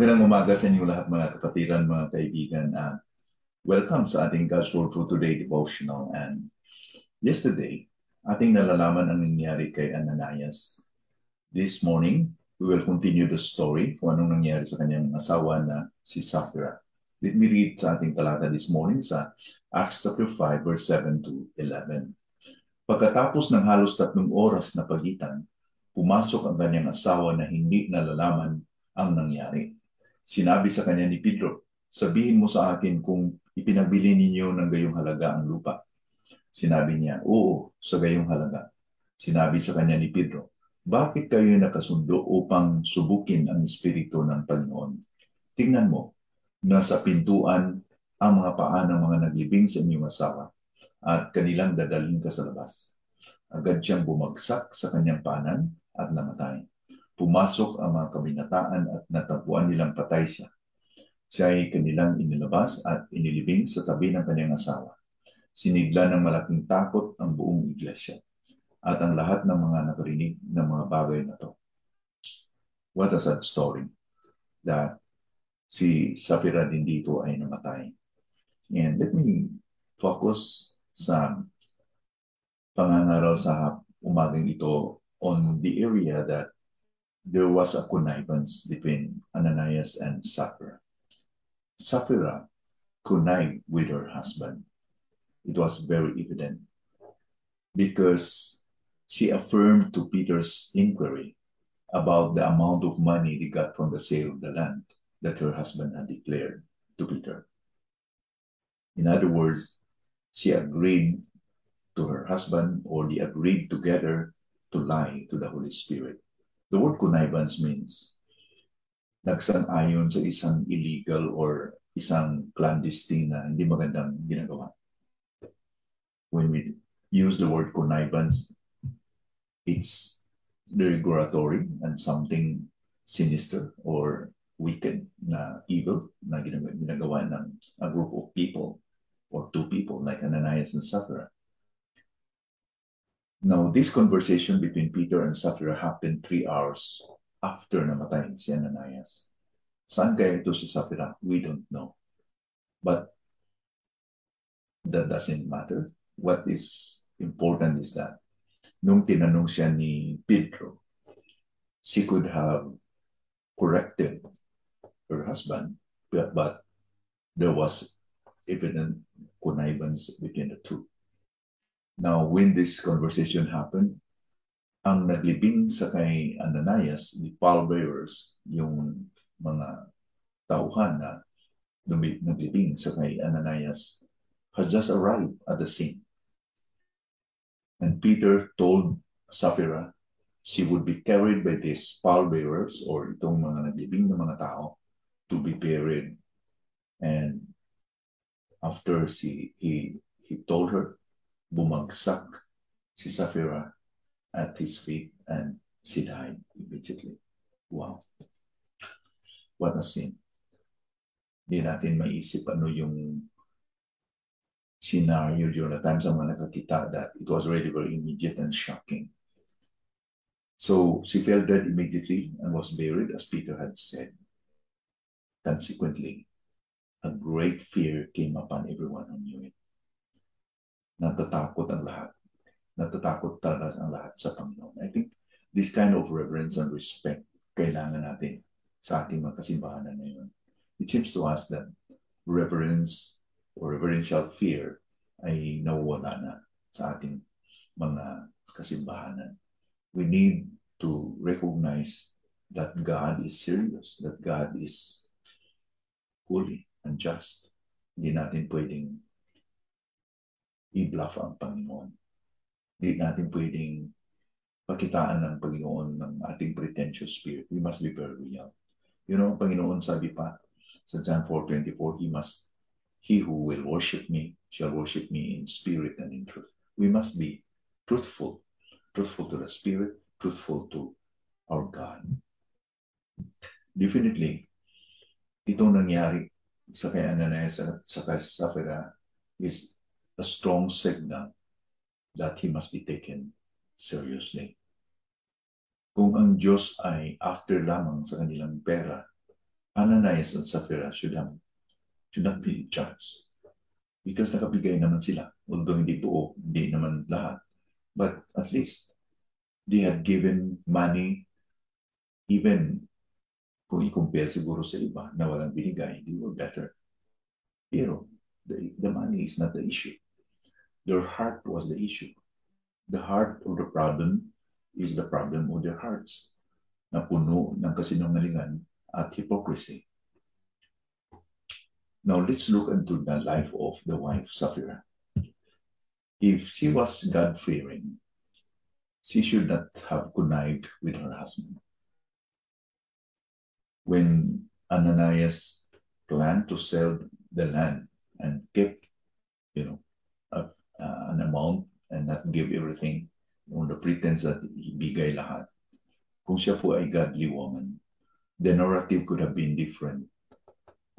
Magandang umaga sa inyo lahat mga kapatiran, mga kaibigan. Uh, welcome sa ating God's Word for Today devotional. And yesterday, ating nalalaman ang nangyari kay Ananias. This morning, we will continue the story kung anong nangyari sa kanyang asawa na si Sapphira. Let me read sa ating talata this morning sa Acts chapter 5 verse 7 to 11. Pagkatapos ng halos tatlong oras na pagitan, pumasok ang kanyang asawa na hindi nalalaman ang nangyari Sinabi sa kanya ni Pedro, sabihin mo sa akin kung ipinabili ninyo ng gayong halaga ang lupa. Sinabi niya, oo, sa gayong halaga. Sinabi sa kanya ni Pedro, bakit kayo nakasundo upang subukin ang Espiritu ng Panginoon? Tingnan mo, nasa pintuan ang mga paa ng mga naglibing sa inyong asawa at kanilang dadalhin ka sa labas. Agad siyang bumagsak sa kanyang panan at namatay. Pumasok ang mga kabinataan at natagpuan nilang patay siya. Siya ay kanilang inilabas at inilibing sa tabi ng kanyang asawa. Sinigla ng malaking takot ang buong iglesia at ang lahat ng mga nakarinig ng mga bagay na to. What a sad story that si Safira din dito ay namatay. And let me focus sa pangangaral sa umagang ito on the area that there was a connivance between Ananias and Sapphira. Sapphira connived with her husband. It was very evident because she affirmed to Peter's inquiry about the amount of money they got from the sale of the land that her husband had declared to Peter. In other words, she agreed to her husband or they agreed together to lie to the Holy Spirit. The word connivance means nagsang-ayon sa isang illegal or isang clandestine na hindi magandang ginagawa. When we use the word connivance, it's derogatory and something sinister or wicked na evil na ginagawa ng a group of people or two people like Ananias and Sapphira. Now, this conversation between Peter and Sapphira happened three hours after namatay si Ananias. Saan kaya ito si Sapphira? We don't know. But that doesn't matter. What is important is that nung tinanong siya ni Pedro, she could have corrected her husband, but, but there was evident connivance between the two. Now, when this conversation happened, ang naglibing sa kay Ananias, the pallbearers, yung mga tauhan na naglibing sa kay Ananias, has just arrived at the scene. And Peter told Sapphira she would be carried by these pallbearers or itong mga naglibing na mga tao to be buried. And after she, he, he told her bumagsak si Sapphira at his feet and she died immediately. Wow. What a scene. Hindi natin maisip ano yung scenario during the times ang mga nakakita that it was really very immediate and shocking. So she fell dead immediately and was buried as Peter had said. Consequently, a great fear came upon everyone who knew it. natatakot ang lahat. Natatakot talaga ang lahat sa Panginoon. I think this kind of reverence and respect kailangan natin sa ating mga kasimbahan na ngayon. It seems to us that reverence or reverential fear ay nawawala na sa ating mga kasimbahanan. We need to recognize that God is serious, that God is holy and just. Hindi natin pwedeng i-bluff ang Panginoon. Hindi natin pwedeng pakitaan ng Panginoon ng ating pretentious spirit. We must be very real. You know, Panginoon sabi pa sa John 4.24, He must, He who will worship me shall worship me in spirit and in truth. We must be truthful truthful to the Spirit, truthful to our God. Definitely, itong nangyari sa kay Ananias at sa kay Sapphira is a strong signal that he must be taken seriously. Kung ang Diyos ay after lamang sa kanilang pera, Ananias and Sapphira should, have, should not be judged. Because nakabigay naman sila. Although hindi buo, hindi naman lahat. But at least, they had given money even kung i-compare siguro sa iba na walang binigay, they were better. Pero the, the money is not the issue. Their heart was the issue. The heart of the problem is the problem of their hearts na puno ng kasinungalingan at hypocrisy. Now let's look into the life of the wife Sapphira. If she was God-fearing, she should not have connived with her husband. When Ananias planned to sell the land and kept, you know, a, uh, an amount and not give everything on the pretense that ibigay lahat. Kung siya po ay godly woman, the narrative could have been different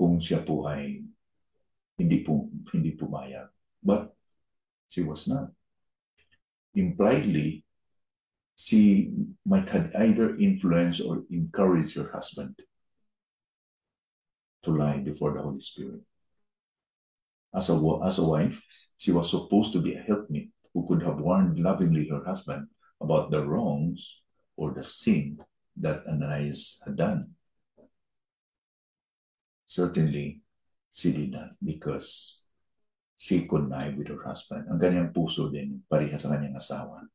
kung siya po ay hindi po hindi pumayag. But she was not. Impliedly, she might have either influenced or encouraged her husband to lie before the Holy Spirit. As a, as a wife, she was supposed to be a helpmeet who could have warned lovingly her husband about the wrongs or the sin that Ananias had done. Certainly, she did not because she connived with her husband. Ang kanyang puso din, pareha sa kanyang asawa.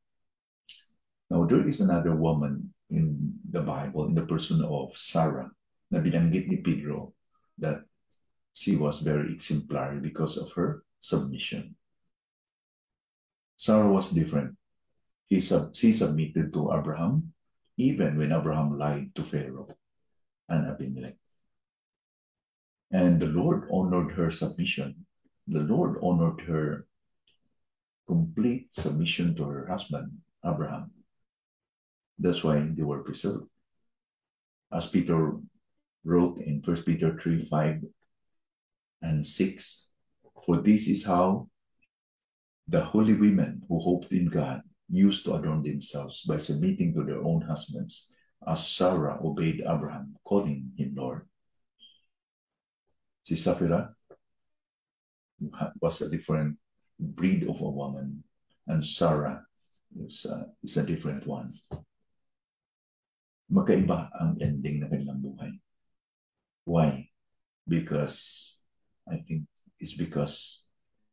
Now, there is another woman in the Bible, in the person of Sarah, na binanggit ni Pedro that she was very exemplary because of her submission. Sarah was different. He sub- she submitted to Abraham even when Abraham lied to Pharaoh and Abimelech. And the Lord honored her submission. The Lord honored her complete submission to her husband, Abraham. That's why they were preserved. As Peter wrote in 1 Peter 3 5 and 6, for this is how the holy women who hoped in God used to adorn themselves by submitting to their own husbands, as Sarah obeyed Abraham, calling him Lord. Si Sapphira was a different breed of a woman, and Sarah is a, is a different one. Magkaiba ang ending ng kanilang buhay. Why? Because I think it's because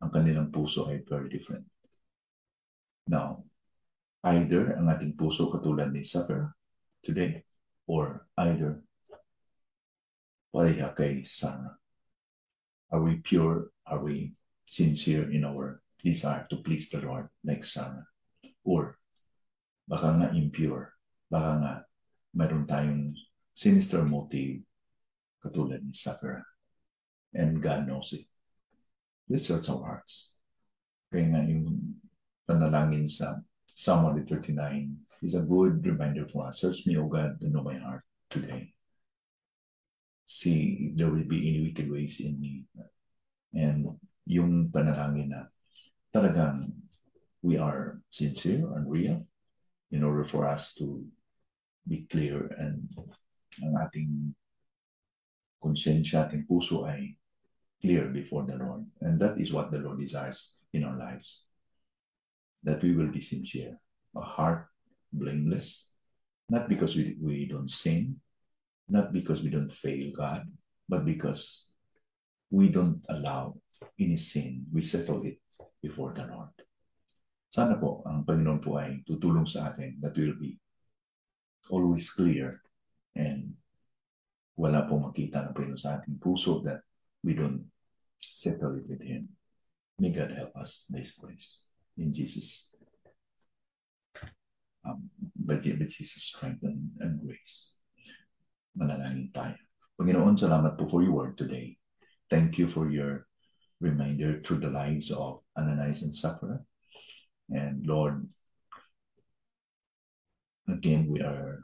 ang kanilang puso ay very different. Now, either ang ating puso katulad ni Sapphira today, or either pareha kay Sarah. Are we pure? Are we sincere in our desire to please the Lord like Sarah? Or baka nga impure, baka nga mayroon tayong sinister motive katulad ni Sapphira. And God knows it. This hurts our hearts. Kaya nga yung panalangin sa Psalm 139 is a good reminder for us. Search me, O God, to know my heart today. See if there will be any wicked ways in me. And yung panalangin na talagang we are sincere and real in order for us to be clear and ang ating konsensya, ating puso ay clear before the Lord. And that is what the Lord desires in our lives. That we will be sincere, a heart blameless, not because we, we don't sin, not because we don't fail God, but because we don't allow any sin. We settle it before the Lord. Sana po ang Panginoon po ay tutulong sa atin that will be always clear and wala po makita ng Panginoon sa ating puso that we don't settle it with Him. May God help us by His grace. In Jesus' um, by, by Jesus' strength and, and grace. Manalangin tayo. Panginoon, salamat po for your word today. Thank you for your reminder through the lives of Ananias and Sapphira. And Lord, again, we are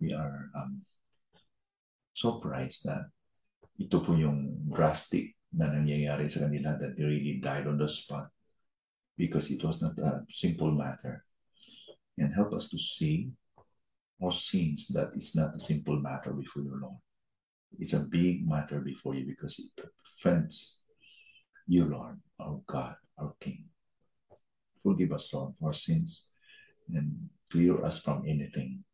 we are um, surprised that ito po yung drastic na nangyayari sa kanila that they really died on the spot because it was not a simple matter. And help us to see our sins that it's not a simple matter before your Lord. It's a big matter before you because it offends you, Lord, our God, our King. Forgive us, Lord, for our sins and clear us from anything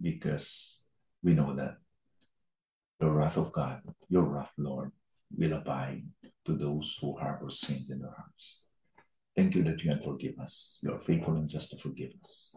because we know that the wrath of God, your wrath, Lord, will abide to those who harbor sins in their hearts. Thank you that you can forgive us. You are faithful and just to forgive us.